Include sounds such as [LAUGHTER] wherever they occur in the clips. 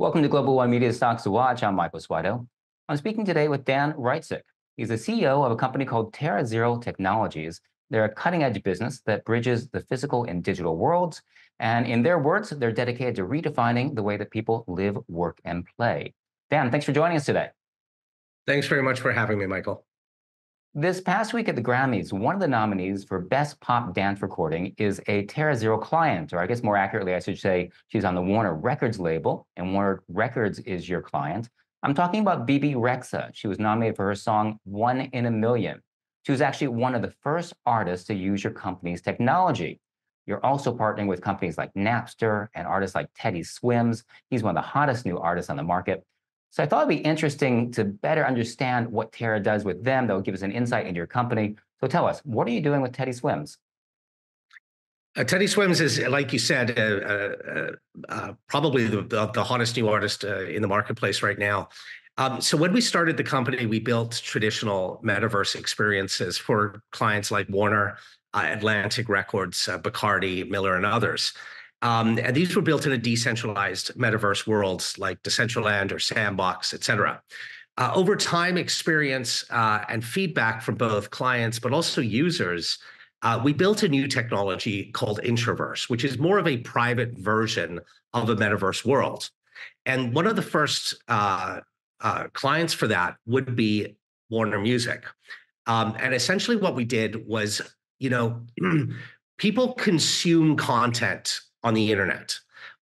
Welcome to Global One Media Stocks to Watch. I'm Michael Switow. I'm speaking today with Dan Reitzik. He's the CEO of a company called TerraZero Technologies. They're a cutting edge business that bridges the physical and digital worlds. And in their words, they're dedicated to redefining the way that people live, work, and play. Dan, thanks for joining us today. Thanks very much for having me, Michael. This past week at the Grammys, one of the nominees for Best Pop Dance Recording is a TerraZero client, or I guess more accurately, I should say she's on the Warner Records label, and Warner Records is your client. I'm talking about Bebe Rexha. She was nominated for her song One in a Million. She was actually one of the first artists to use your company's technology. You're also partnering with companies like Napster and artists like Teddy Swims. He's one of the hottest new artists on the market. So I thought it'd be interesting to better understand what Terra does with them. That will give us an insight into your company. So tell us, what are you doing with Teddy Swims? Uh, Teddy Swims is, like you said, uh, uh, uh probably the, the, the, hottest new artist uh, in the marketplace right now. Um, so when we started the company, we built traditional metaverse experiences for clients like Warner, uh, Atlantic Records, Bacardi, Miller, and others. Um, and these were built in a decentralized metaverse worlds like Decentraland or Sandbox, et cetera. Uh, over time, experience uh, and feedback from both clients, but also users, uh, we built a new technology called Intraverse, which is more of a private version of a metaverse world. And one of the first uh, uh, clients for that would be Warner Music. Um, and essentially, what we did was, you know, [CLEARS THROAT] people consume content on the internet.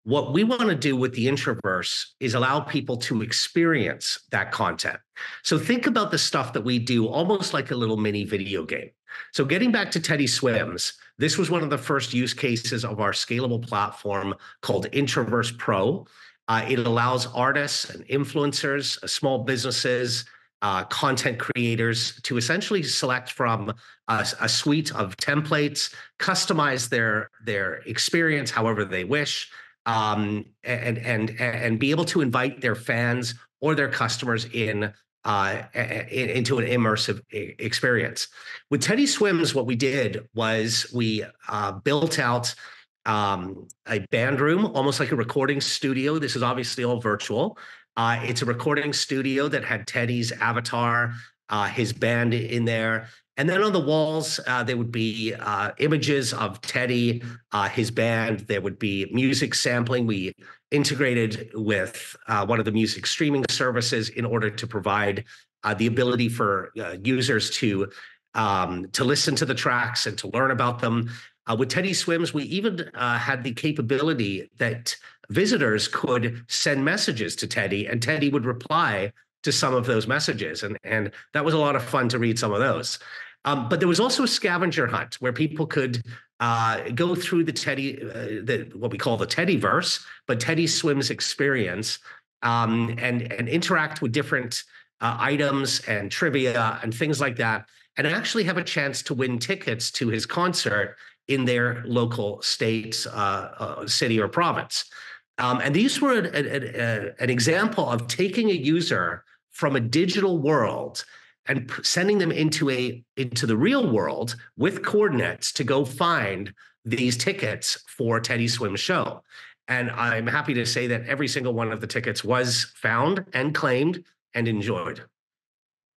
What we want to do with the intraverse is allow people to experience that content. So think about the stuff that we do almost like a little mini video game. So getting back to Teddy Swims, this was one of the first use cases of our scalable platform called Intraverse Pro. Uh, it allows artists and influencers, uh, small businesses, uh, content creators to essentially select from a, a, suite of templates, customize their their experience however they wish, um, and and and be able to invite their fans or their customers in uh, into an immersive experience. With Teddy Swims, what we did was we uh, built out um, a band room, almost like a recording studio. This is obviously all virtual. Uh, it's a recording studio that had Teddy's avatar, uh, his band in there. And then on the walls, uh, there would be uh, images of Teddy, uh, his band. There would be music sampling. We integrated with uh, one of the music streaming services in order to provide the ability for users to um, to listen to the tracks and to learn about them. Uh, with Teddy Swims, we even uh, had the capability that visitors could send messages to Teddy, and Teddy would reply to some of those messages, and and that was a lot of fun to read some of those. Um, but there was also a scavenger hunt where people could uh, go through the Teddy, uh, the what we call the Teddy verse, but Teddy Swims experience, um, and and interact with different uh, items and trivia and things like that, and actually have a chance to win tickets to his concert in their local state, uh, uh, city, or province. Um, and these were an, an, an, example of taking a user from a digital world and sending them into a into the real world with coordinates to go find these tickets for Teddy Swim show. And I'm happy to say that every single one of the tickets was found and claimed and enjoyed.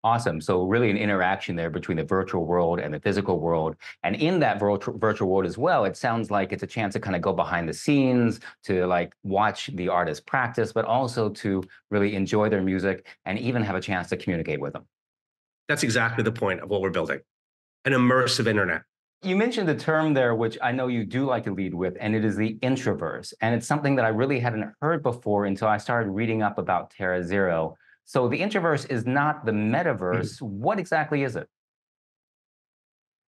Awesome. So really an interaction there between the virtual world and the physical world. And in that virtual virtual world as well, it sounds like it's a chance to kind of go behind the scenes, to like watch the artist practice, but also to really enjoy their music and even have a chance to communicate with them. That's exactly the point of what we're building. An immersive internet. You mentioned the term there, which I know you do like to lead with, and it is the intraverse. And it's something that I really hadn't heard before until I started reading up about TerraZero. So the intraverse is not the metaverse. Mm-hmm. What exactly is it?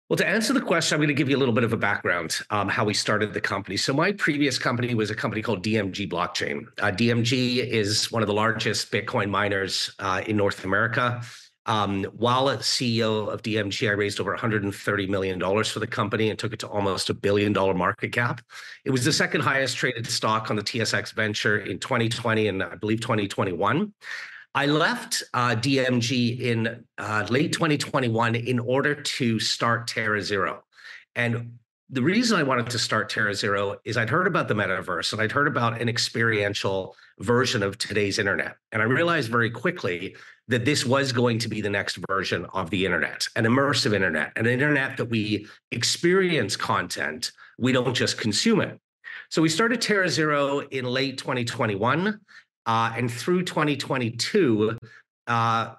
Well, to answer the question, I'm going to give you a little bit of a background um, how we started the company. So my previous company was a company called DMG Blockchain. Uh, DMG is one of the largest Bitcoin miners uh, in North America. Um, while CEO of DMG, I raised over $130 million for the company and took it to almost a billion dollar market cap. It was the second highest traded stock on the TSX Venture in 2020 and I believe 2021. I left uh, DMG in uh, late 2021 in order to start TerraZero. And the reason I wanted to start TerraZero is I'd heard about the metaverse and I'd heard about an experiential version of today's internet. And I realized very quickly that this was going to be the next version of the internet, an immersive internet, an internet that we experience content, we don't just consume it. So we started TerraZero in late 2021. Uh, and through 2022, uh,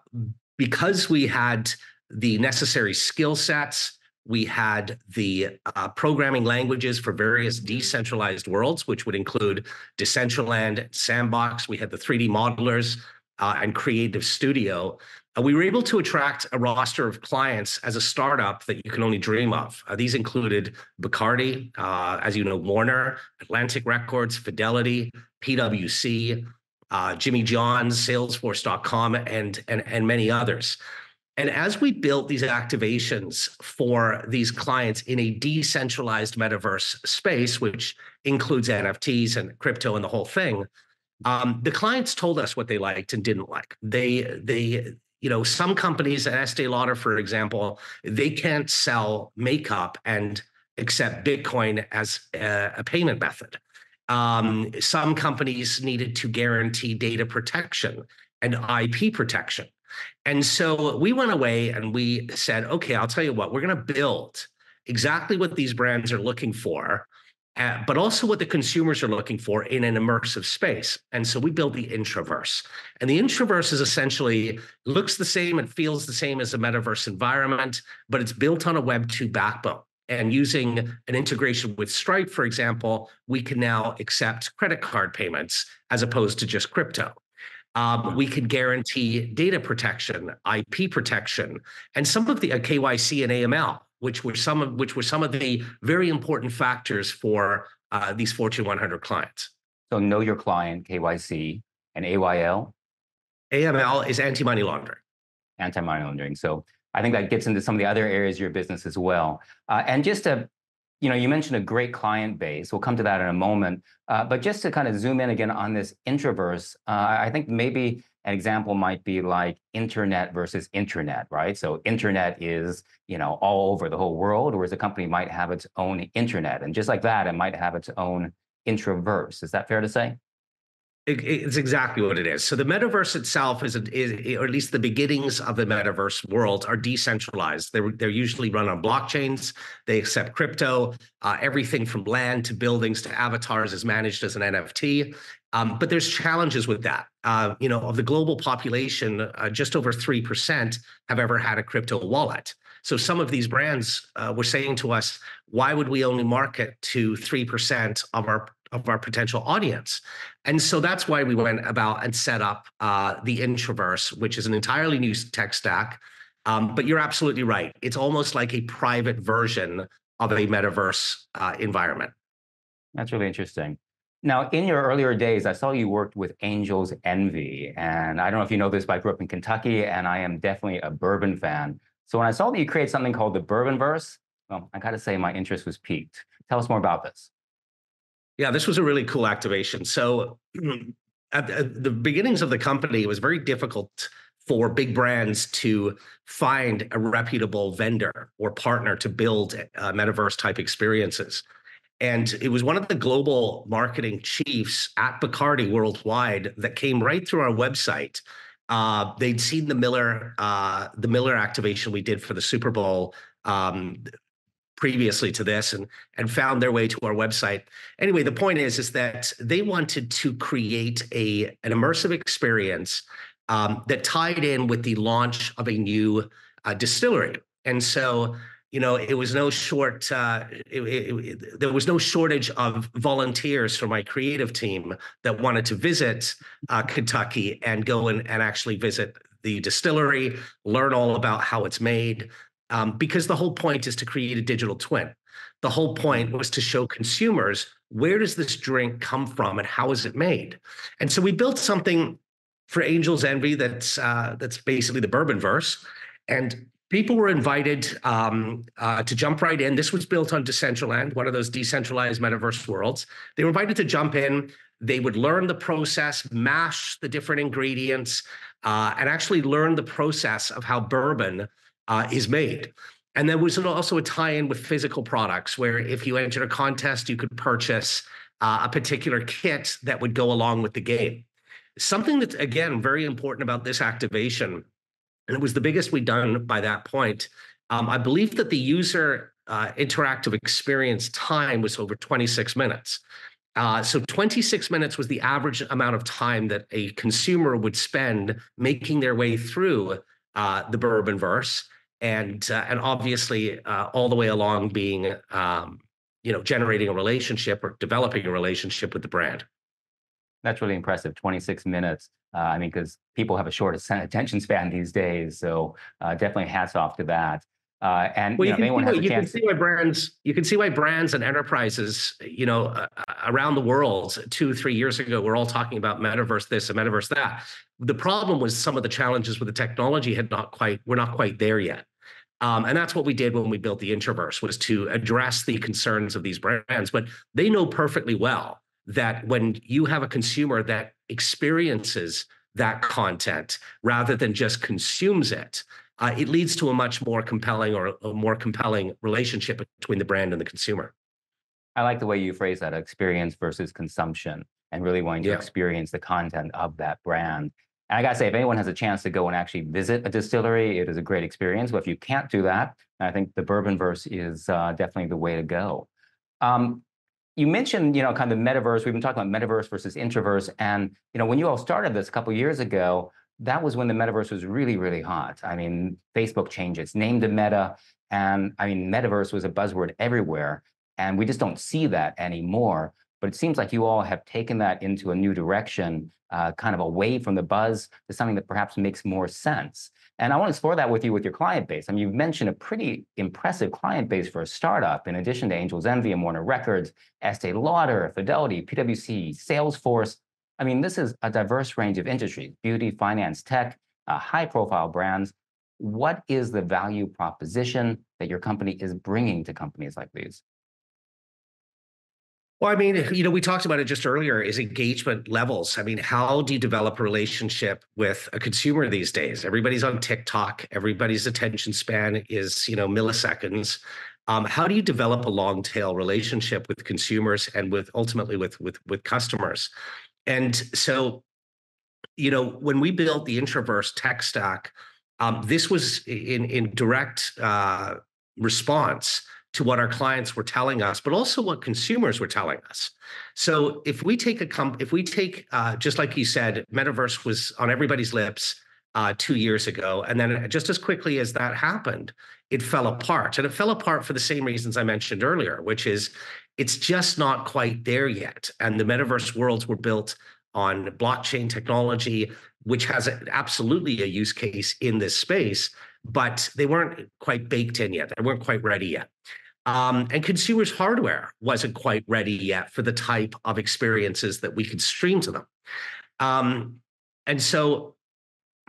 because we had the necessary skill sets, we had the uh, programming languages for various decentralized worlds, which would include Decentraland, Sandbox. We had the 3D modelers uh, and Creative Studio. Uh, we were able to attract a roster of clients as a startup that you can only dream of. Uh, these included Bacardi, uh, as you know, Warner, Atlantic Records, Fidelity, PwC, uh, Jimmy John's, Salesforce.com, and, and, and many others. And as we built these activations for these clients in a decentralized metaverse space, which includes NFTs and crypto and the whole thing, um, the clients told us what they liked and didn't like. They they you know some companies at Estee Lauder, for example, they can't sell makeup and accept Bitcoin as a, a payment method. Um, some companies needed to guarantee data protection and IP protection. And so we went away and we said, okay, I'll tell you what, we're going to build exactly what these brands are looking for, uh, but also what the consumers are looking for in an immersive space. And so we built the Intraverse. And the Intraverse is essentially looks the same and feels the same as a metaverse environment, but it's built on a Web 2 backbone. And using an integration with Stripe, for example, we can now accept credit card payments as opposed to just crypto. Um, we can guarantee data protection, IP protection, and some of the uh, KYC and AML, which were some of which were some of the very important factors for uh, these Fortune 100 clients. So know your client, KYC, and AYL. AML is anti-money laundering. Anti-money laundering. So I think that gets into some of the other areas of your business as well. Uh, and just to you know, you mentioned a great client base. We'll come to that in a moment. Uh, but just to kind of zoom in again on this intraverse, uh, I think maybe an example might be like internet versus intranet, right? So internet is, you know, all over the whole world, whereas a company might have its own internet. And just like that, it might have its own intraverse. Is that fair to say? It's exactly what it is. So the metaverse itself is, is, or at least the beginnings of the metaverse world are decentralized. They're they're usually run on blockchains. They accept crypto. Uh, everything from land to buildings to avatars is managed as an NFT. Um, but there's challenges with that. Uh, you know, of the global population, uh, just over three percent have ever had a crypto wallet. So some of these brands uh, were saying to us, "Why would we only market to three percent of our of our potential audience. And so that's why we went about and set up uh, the Intraverse, which is an entirely new tech stack. Um, but you're absolutely right. It's almost like a private version of a metaverse uh, environment. That's really interesting. Now, in your earlier days, I saw you worked with Angels Envy. And I don't know if you know this, but I grew up in Kentucky, and I am definitely a bourbon fan. So when I saw that you create something called the Bourbonverse, well, I got to say my interest was piqued. Tell us more about this. Yeah, this was a really cool activation. So [CLEARS THROAT] at, the beginnings of the company, it was very difficult for big brands to find a reputable vendor or partner to build uh, metaverse type experiences. And it was one of the global marketing chiefs at Bacardi worldwide that came right through our website. Uh, they'd seen the Miller uh, the Miller activation we did for the Super Bowl um, previously to this and and found their way to our website. Anyway, the point is is that they wanted to create a an immersive experience um, that tied in with the launch of a new uh, distillery, and so you know it was no short uh, it, it, it, there was no shortage of volunteers from my creative team that wanted to visit uh, Kentucky and go and, and actually visit the distillery, learn all about how it's made, um, because the whole point is to create a digital twin. The whole point mm-hmm. was to show consumers where does this drink come from and how is it made. And so we built something for Angels Envy that's uh, that's basically the bourbon verse, and people were invited um, uh, to jump right in. This was built on Decentraland, one of those decentralized metaverse worlds. They were invited to jump in. They would learn the process, mash the different ingredients, uh, and actually learn the process of how bourbon uh, is made. And there was also a tie-in with physical products, where if you entered a contest, you could purchase uh, a particular kit that would go along with the game. Something that's again very important about this activation, and it was the biggest we'd done by that point. Um, I believe that the user uh, interactive experience time was over 26 minutes. Uh, so 26 minutes was the average amount of time that a consumer would spend making their way through uh, the bourbon verse, and uh, and obviously uh, all the way along being um, you know generating a relationship or developing a relationship with the brand. That's really impressive. 26 minutes. Uh, I mean, because people have a short attention span these days, so uh, definitely hats off to that. Uh, and well, you, know, can, see, you can see why brands you can see why brands and enterprises you know uh, around the world two three years ago we're all talking about metaverse this and metaverse that the problem was some of the challenges with the technology had not quite we're not quite there yet um, and that's what we did when we built the intraverse was to address the concerns of these brands but they know perfectly well that when you have a consumer that experiences that content rather than just consumes it uh, it leads to a much more compelling or a more compelling relationship between the brand and the consumer. I like the way you phrase that experience versus consumption and really wanting to yeah. experience the content of that brand. And I gotta say, if anyone has a chance to go and actually visit a distillery, it is a great experience. But if you can't do that, I think the Bourbon Verse is uh, definitely the way to go. Um, you mentioned, you know, kind of the metaverse. We've been talking about metaverse versus intraverse, and you know, when you all started this a couple years ago, that was when the metaverse was really, really hot. I mean, Facebook changed its name to Meta, and I mean, metaverse was a buzzword everywhere, and we just don't see that anymore. But it seems like you all have taken that into a new direction, uh, kind of away from the buzz to something that perhaps makes more sense. And I want to explore that with you with your client base. I mean, you've mentioned a pretty impressive client base for a startup, in addition to Angels Envy and Warner Records, Estee Lauder, Fidelity, PwC, Salesforce. I mean, this is a diverse range of industries, beauty, finance, tech, uh, high profile brands. What is the value proposition that your company is bringing to companies like these? Well, I mean, you know, we talked about it just earlier is engagement levels. I mean, how do you develop a relationship with a consumer these days? Everybody's on TikTok, everybody's attention span is, you know, milliseconds. Um, how do you develop a long tail relationship with consumers and with ultimately with with with customers? And so, you know, when we built the Intraverse tech stack, um, this was in in direct uh, response to what our clients were telling us, but also what consumers were telling us. So if we take a comp, if we take uh, just like you said, metaverse was on everybody's lips uh, two years ago, and then just as quickly as that happened, it fell apart, and it fell apart for the same reasons I mentioned earlier, which is it's just not quite there yet. And the metaverse worlds were built on blockchain technology, which has absolutely a use case in this space, but they weren't quite baked in yet. They weren't quite ready yet. Um, and consumers' hardware wasn't quite ready yet for the type of experiences that we could stream to them. Um, and so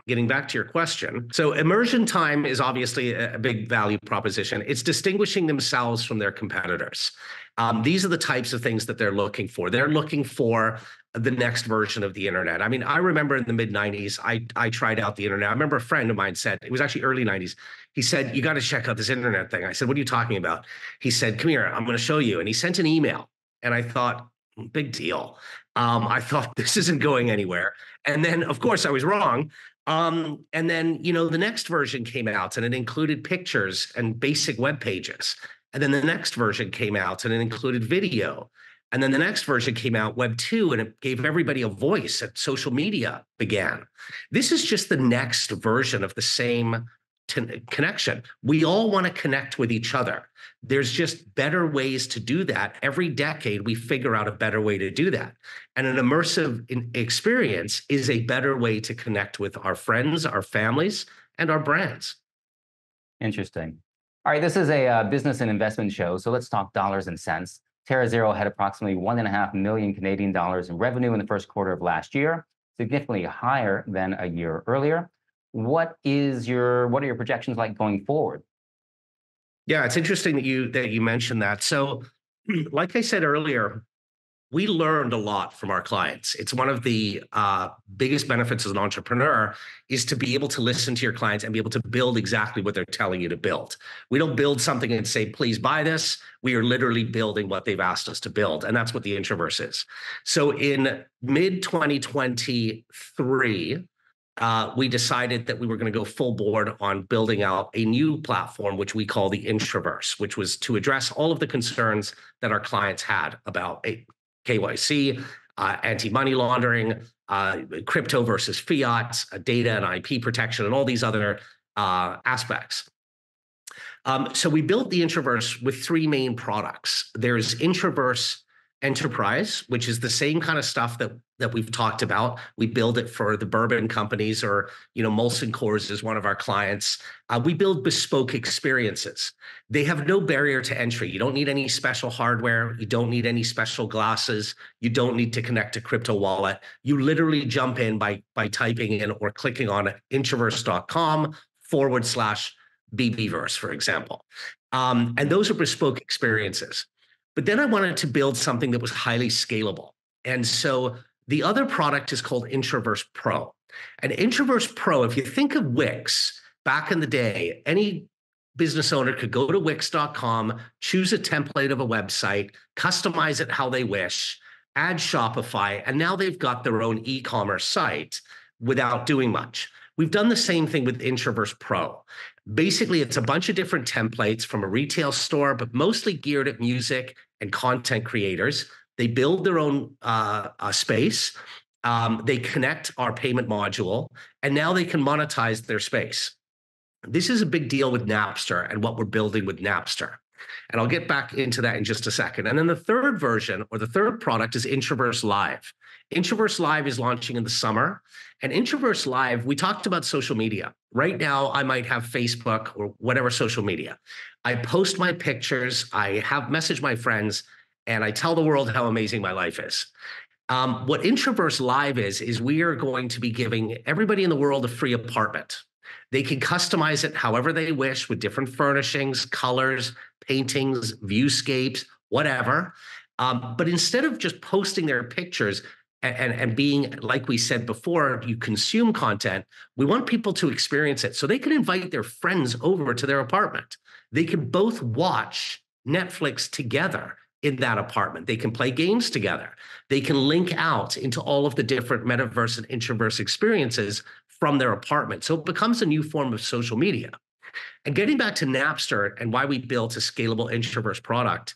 getting back to your question. So immersion time is obviously a big value proposition. It's distinguishing themselves from their competitors. Um, these are the types of things that they're looking for. They're looking for the next version of the internet. I mean, I remember in the mid 90s, I, I tried out the internet. I remember a friend of mine said, it was actually early 90s. He said, You got to check out this internet thing. I said, What are you talking about? He said, Come here, I'm going to show you. And he sent an email. And I thought, Big deal. Um, I thought [LAUGHS] this isn't going anywhere. And then, of course, I was wrong. Um, and then, you know, the next version came out and it included pictures and basic web pages. And then the next version came out and it included video. And then the next version came out, Web 2, and it gave everybody a voice that social media began. This is just the next version of the same t- connection. We all want to connect with each other. There's just better ways to do that. Every decade, we figure out a better way to do that. And an immersive experience is a better way to connect with our friends, our families, and our brands. Interesting. All right, this is a uh, business and investment show, so let's talk dollars and cents. TerraZero had approximately one and a half million Canadian dollars in revenue in the first quarter of last year, significantly higher than a year earlier. What is your what are your projections like going forward? Yeah, it's interesting that you that you mentioned that. So, [CLEARS THROAT] like I said earlier, we learned a lot from our clients. It's one of the uh, biggest benefits as an entrepreneur is to be able to listen to your clients and be able to build exactly what they're telling you to build. We don't build something and say, please buy this. We are literally building what they've asked us to build. And that's what the Intraverse is. So in mid 2023, uh, we decided that we were going to go full board on building out a new platform, which we call the Intraverse, which was to address all of the concerns that our clients had about a KYC, uh, anti-money laundering, uh, crypto versus fiat, uh, data and IP protection, and all these other uh, aspects. Um, so we built the Intraverse with three main products. There's Intraverse enterprise, which is the same kind of stuff that that we've talked about. We build it for the bourbon companies, or you know, Molson Coors is one of our clients. Uh, we build bespoke experiences. They have no barrier to entry. You don't need any special hardware. You don't need any special glasses. You don't need to connect to crypto wallet. You literally jump in by by typing in or clicking on intraverse.com forward slash BBverse, for example. Um, and those are bespoke experiences. But then I wanted to build something that was highly scalable. And so the other product is called Intraverse Pro. And Intraverse Pro, if you think of Wix back in the day, any business owner could go to wix.com, choose a template of a website, customize it how they wish, add Shopify, and now they've got their own e commerce site without doing much. We've done the same thing with Intraverse Pro. Basically, it's a bunch of different templates from a retail store, but mostly geared at music and content creators. They build their own uh, uh, space. Um, they connect our payment module, and now they can monetize their space. This is a big deal with Napster and what we're building with Napster. And I'll get back into that in just a second. And then the third version or the third product is Intraverse Live. Intraverse Live is launching in the summer. And Intraverse Live, we talked about social media. Right now, I might have Facebook or whatever social media. I post my pictures, I have message my friends, and I tell the world how amazing my life is. Um, what Intraverse Live is, is we are going to be giving everybody in the world a free apartment. They can customize it however they wish with different furnishings, colors, paintings, viewscapes, whatever. Um, but instead of just posting their pictures, and, and being like we said before you consume content we want people to experience it so they can invite their friends over to their apartment they can both watch netflix together in that apartment they can play games together they can link out into all of the different metaverse and intraverse experiences from their apartment so it becomes a new form of social media and getting back to napster and why we built a scalable intraverse product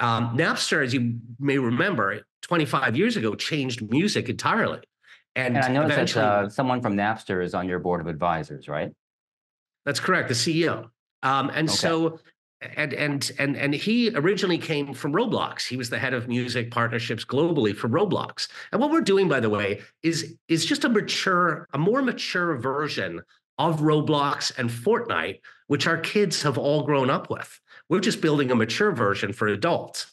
um, Napster, as you may remember, 25 years ago, changed music entirely. And, and I know that uh, someone from Napster is on your board of advisors, right? That's correct, the CEO. Um, and okay. so, and and and and he originally came from Roblox. He was the head of music partnerships globally for Roblox. And what we're doing, by the way, is is just a mature, a more mature version of Roblox and Fortnite, which our kids have all grown up with. We're just building a mature version for adults.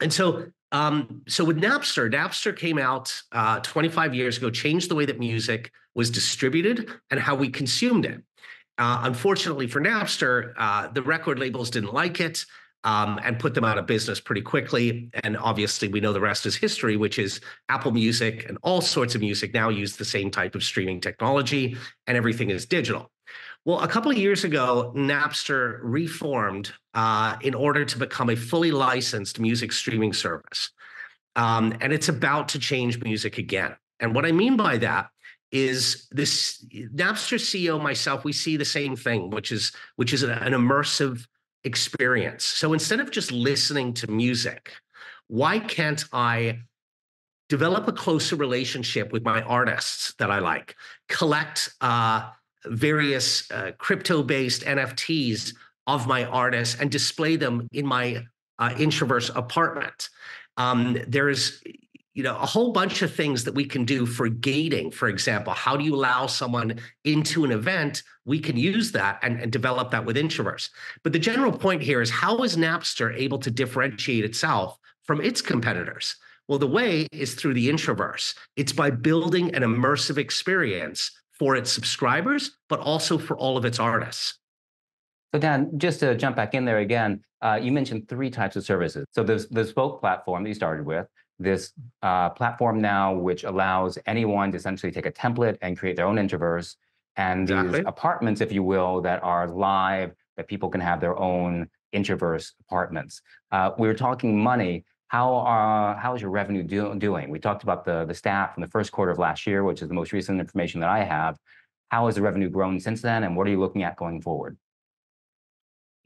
And so, um, so with Napster, Napster came out uh, 25 years ago, changed the way that music was distributed and how we consumed it. Uh, unfortunately for Napster, uh, the record labels didn't like it um, and put them out of business pretty quickly. And obviously, we know the rest is history, which is Apple Music and all sorts of music now use the same type of streaming technology, and everything is digital. Well, a couple of years ago, Napster reformed uh, in order to become a fully licensed music streaming service. Um, and it's about to change music again. And what I mean by that is this Napster CEO, myself, we see the same thing, which is which is an, immersive experience. So instead of just listening to music, why can't I develop a closer relationship with my artists that I like, collect uh, various uh, crypto based NFTs of my artists and display them in my uh, intraverse apartment. Um, there's you know a whole bunch of things that we can do for gating for example how do you allow someone into an event we can use that and, and develop that with intraverse but the general point here is how is napster able to differentiate itself from its competitors well the way is through the intraverse it's by building an immersive experience for its subscribers, but also for all of its artists. So Dan, just to jump back in there again, uh, you mentioned three types of services. So there's the Spoke platform that you started with. This uh, platform now, which allows anyone to essentially take a template and create their own intraverse and Exactly. these apartments, if you will, that are live, that people can have their own intraverse apartments. Uh, we were talking money. How uh, how is your revenue do, doing? We talked about the the stat from the first quarter of last year, which is the most recent information that I have. How has the revenue grown since then, and what are you looking at going forward?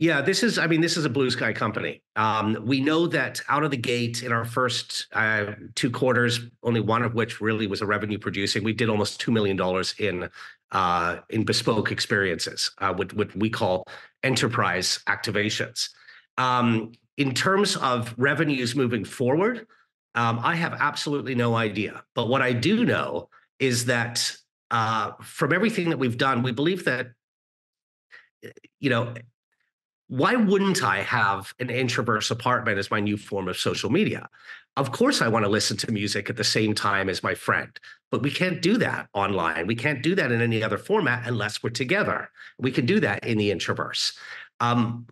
Yeah, this is, I mean, this is a blue sky company. Um, we know that out of the gate in our first uh, two quarters, only one of which really was a revenue producing, we did almost $2 million in uh, in bespoke experiences, uh, what, what we call enterprise activations. Um, in terms of revenues moving forward, um, I have absolutely no idea. But what I do know is that uh, from everything that we've done, we believe that, you know, why wouldn't I have an intraverse apartment as my new form of social media? Of course, I want to listen to music at the same time as my friend, but we can't do that online. We can't do that in any other format unless we're together. We can do that in the intraverse. Um,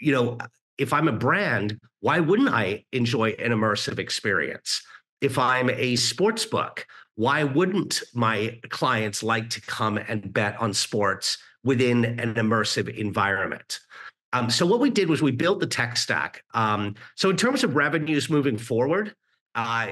you know, if I'm a brand, why wouldn't I enjoy an immersive experience? If I'm a sports book, why wouldn't my clients like to come and bet on sports within an immersive environment? Um, so what we did was we built the tech stack. Um, so in terms of revenues moving forward, uh,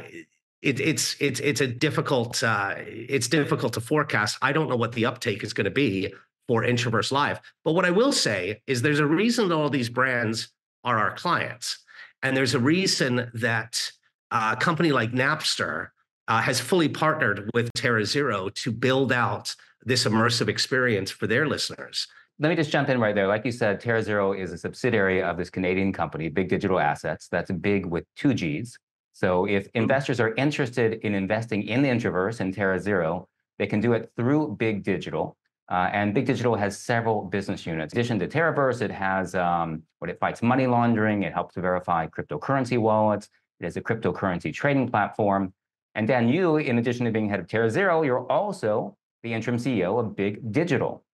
it, it's it's it's a difficult uh, it's difficult to forecast. I don't know what the uptake is going to be for Intraverse Live, but what I will say is there's a reason that all these brands are our clients, and there's a reason that uh, a company like Napster uh, has fully partnered with TerraZero to build out this immersive experience for their listeners let me just jump in right there. Like you said, TerraZero is a subsidiary of this Canadian company, BIGG Digital Assets. That's big with two G's. So if mm-hmm. investors are interested in investing in the Intraverse and TerraZero, they can do it through BIGG Digital. Uh, and BIGG Digital has several business units. In addition to Terraverse, it has um, what it fights money laundering. It helps to verify cryptocurrency wallets. It is a cryptocurrency trading platform. And Dan, you, in addition to being head of TerraZero, you're also the interim CEO of BIGG Digital.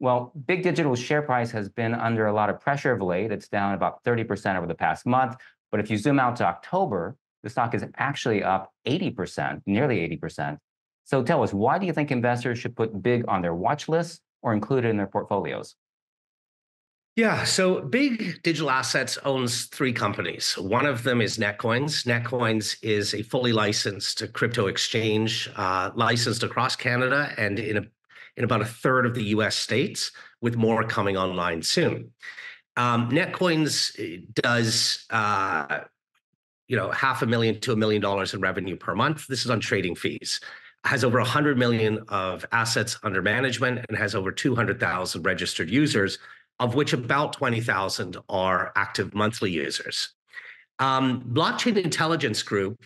Well, BIGG Digital's share price has been under a lot of pressure of late. It's down about 30% over the past month. But if you zoom out to October, the stock is actually up 80%, nearly 80%. So tell us, why do you think investors should put Big on their watch list or include it in their portfolios? Yeah, so BIGG Digital Assets owns three companies. One of them is Netcoins. Netcoins is a fully licensed crypto exchange, uh, licensed across Canada and in a in about a third of the US states, with more coming online soon. Um, Netcoins eh, does, uh, you know, half a million to a million dollars in revenue per month. This is on trading fees. Has over 100 million of assets under management and has over 200,000 registered users, of which about 20,000 are active monthly users. Um, Blockchain Intelligence Group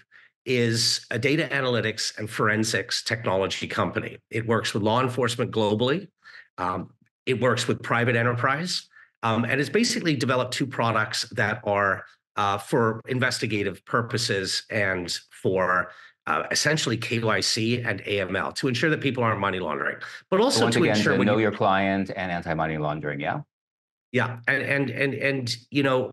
is a data analytics and forensics technology company. It works with law enforcement globally. Um, it works with private enterprise, um, and it's basically developed two products that are uh, for investigative purposes and for uh, essentially KYC and AML to ensure that people aren't money laundering, but also Once to again, ensure to know you, your client and anti-money laundering. Yeah. yeah, and and and and you know,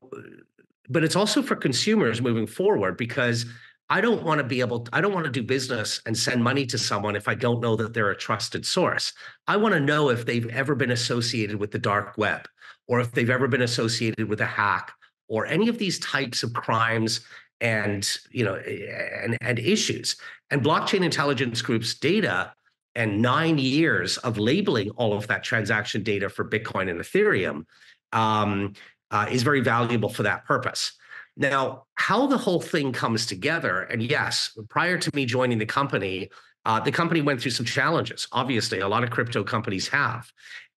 but it's also for consumers moving forward because I don't want to be able, I don't want to do business and send money to someone if I don't know that they're a trusted source. I want to know if they've ever been associated with the dark web or if they've ever been associated with a hack or any of these types of crimes and you know and and issues and blockchain intelligence group's data and nine years of labeling all of that transaction data for bitcoin and ethereum um, uh, is very valuable for that purpose now, how the whole thing comes together, and yes, prior to me joining the company, uh, the company went through some challenges. Obviously, a lot of crypto companies have.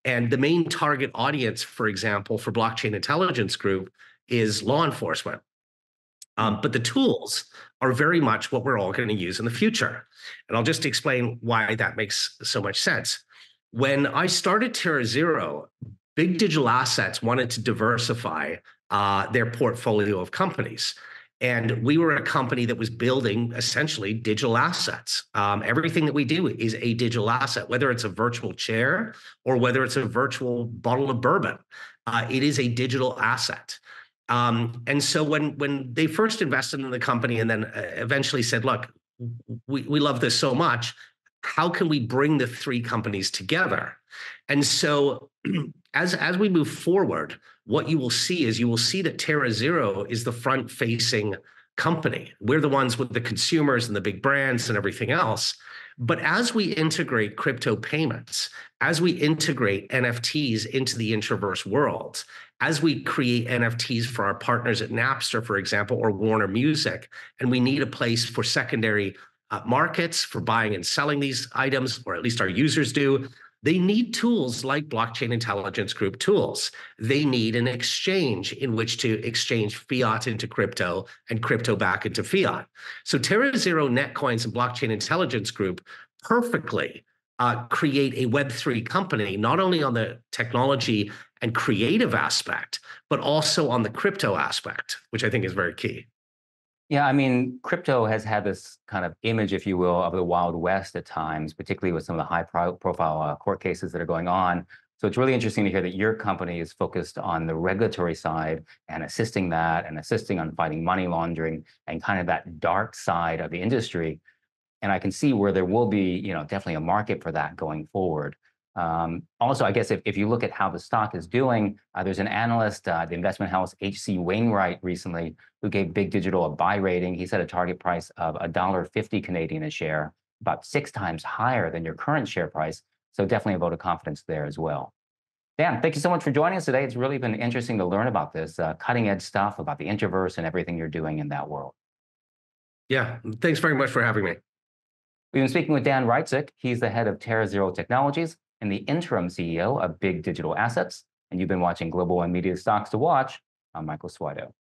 And the main target audience, for example, for Blockchain Intelligence Group is law enforcement. Um, but the tools are very much what we're all going to use in the future. And I'll just explain why that makes so much sense. When I started Terra Zero, BIGG Digital Assets wanted to diversify uh, their portfolio of companies. And we were a company that was building essentially digital assets. Um, everything that we do is a digital asset, whether it's a virtual chair or whether it's a virtual bottle of bourbon. Uh, it is a digital asset. Um, and so when when they first invested in the company and then uh, eventually said, "Look, we we love this so much, how can we bring the three companies together?" And so [CLEARS THROAT] as as we move forward, what you will see is you will see that TerraZero is the front facing company. We're the ones with the consumers and the big brands and everything else. But as we integrate crypto payments, as we integrate NFTs into the Intraverse world, as we create NFTs for our partners at Napster, for example, or Warner Music, and we need a place for secondary uh, markets for buying and selling these items, or at least our users do, they need tools like blockchain intelligence group tools. They need an exchange in which to exchange fiat into crypto and crypto back into fiat. So TerraZero Netcoins and Blockchain Intelligence Group perfectly uh, create a Web3 company, not only on the technology and creative aspect, but also on the crypto aspect, which I think is very key. Yeah, I mean, crypto has had this kind of image, if you will, of the Wild West at times, particularly with some of the high pro profile uh, court cases that are going on. So it's really interesting to hear that your company is focused on the regulatory side and assisting that and assisting on fighting money laundering and kind of that dark side of the industry. And I can see where there will be, you know, definitely a market for that going forward. Um, also, I guess if, if you look at how the stock is doing, uh, there's an analyst, uh, the investment house HC Wainwright recently, who gave BIGG Digital a buy rating. He set a target price of $1.50 Canadian a share, about six times higher than your current share price. So definitely a vote of confidence there as well. Dan, thank you so much for joining us today. It's really been interesting to learn about this uh, cutting edge stuff about the Intraverse and everything you're doing in that world. Yeah, thanks very much for having me. We've been speaking with Dan Reitzik. He's the head of TerraZero Technologies and the interim CEO of BIGG Digital Assets. And you've been watching Global One Media Stocks to Watch. I'm Michael Switow.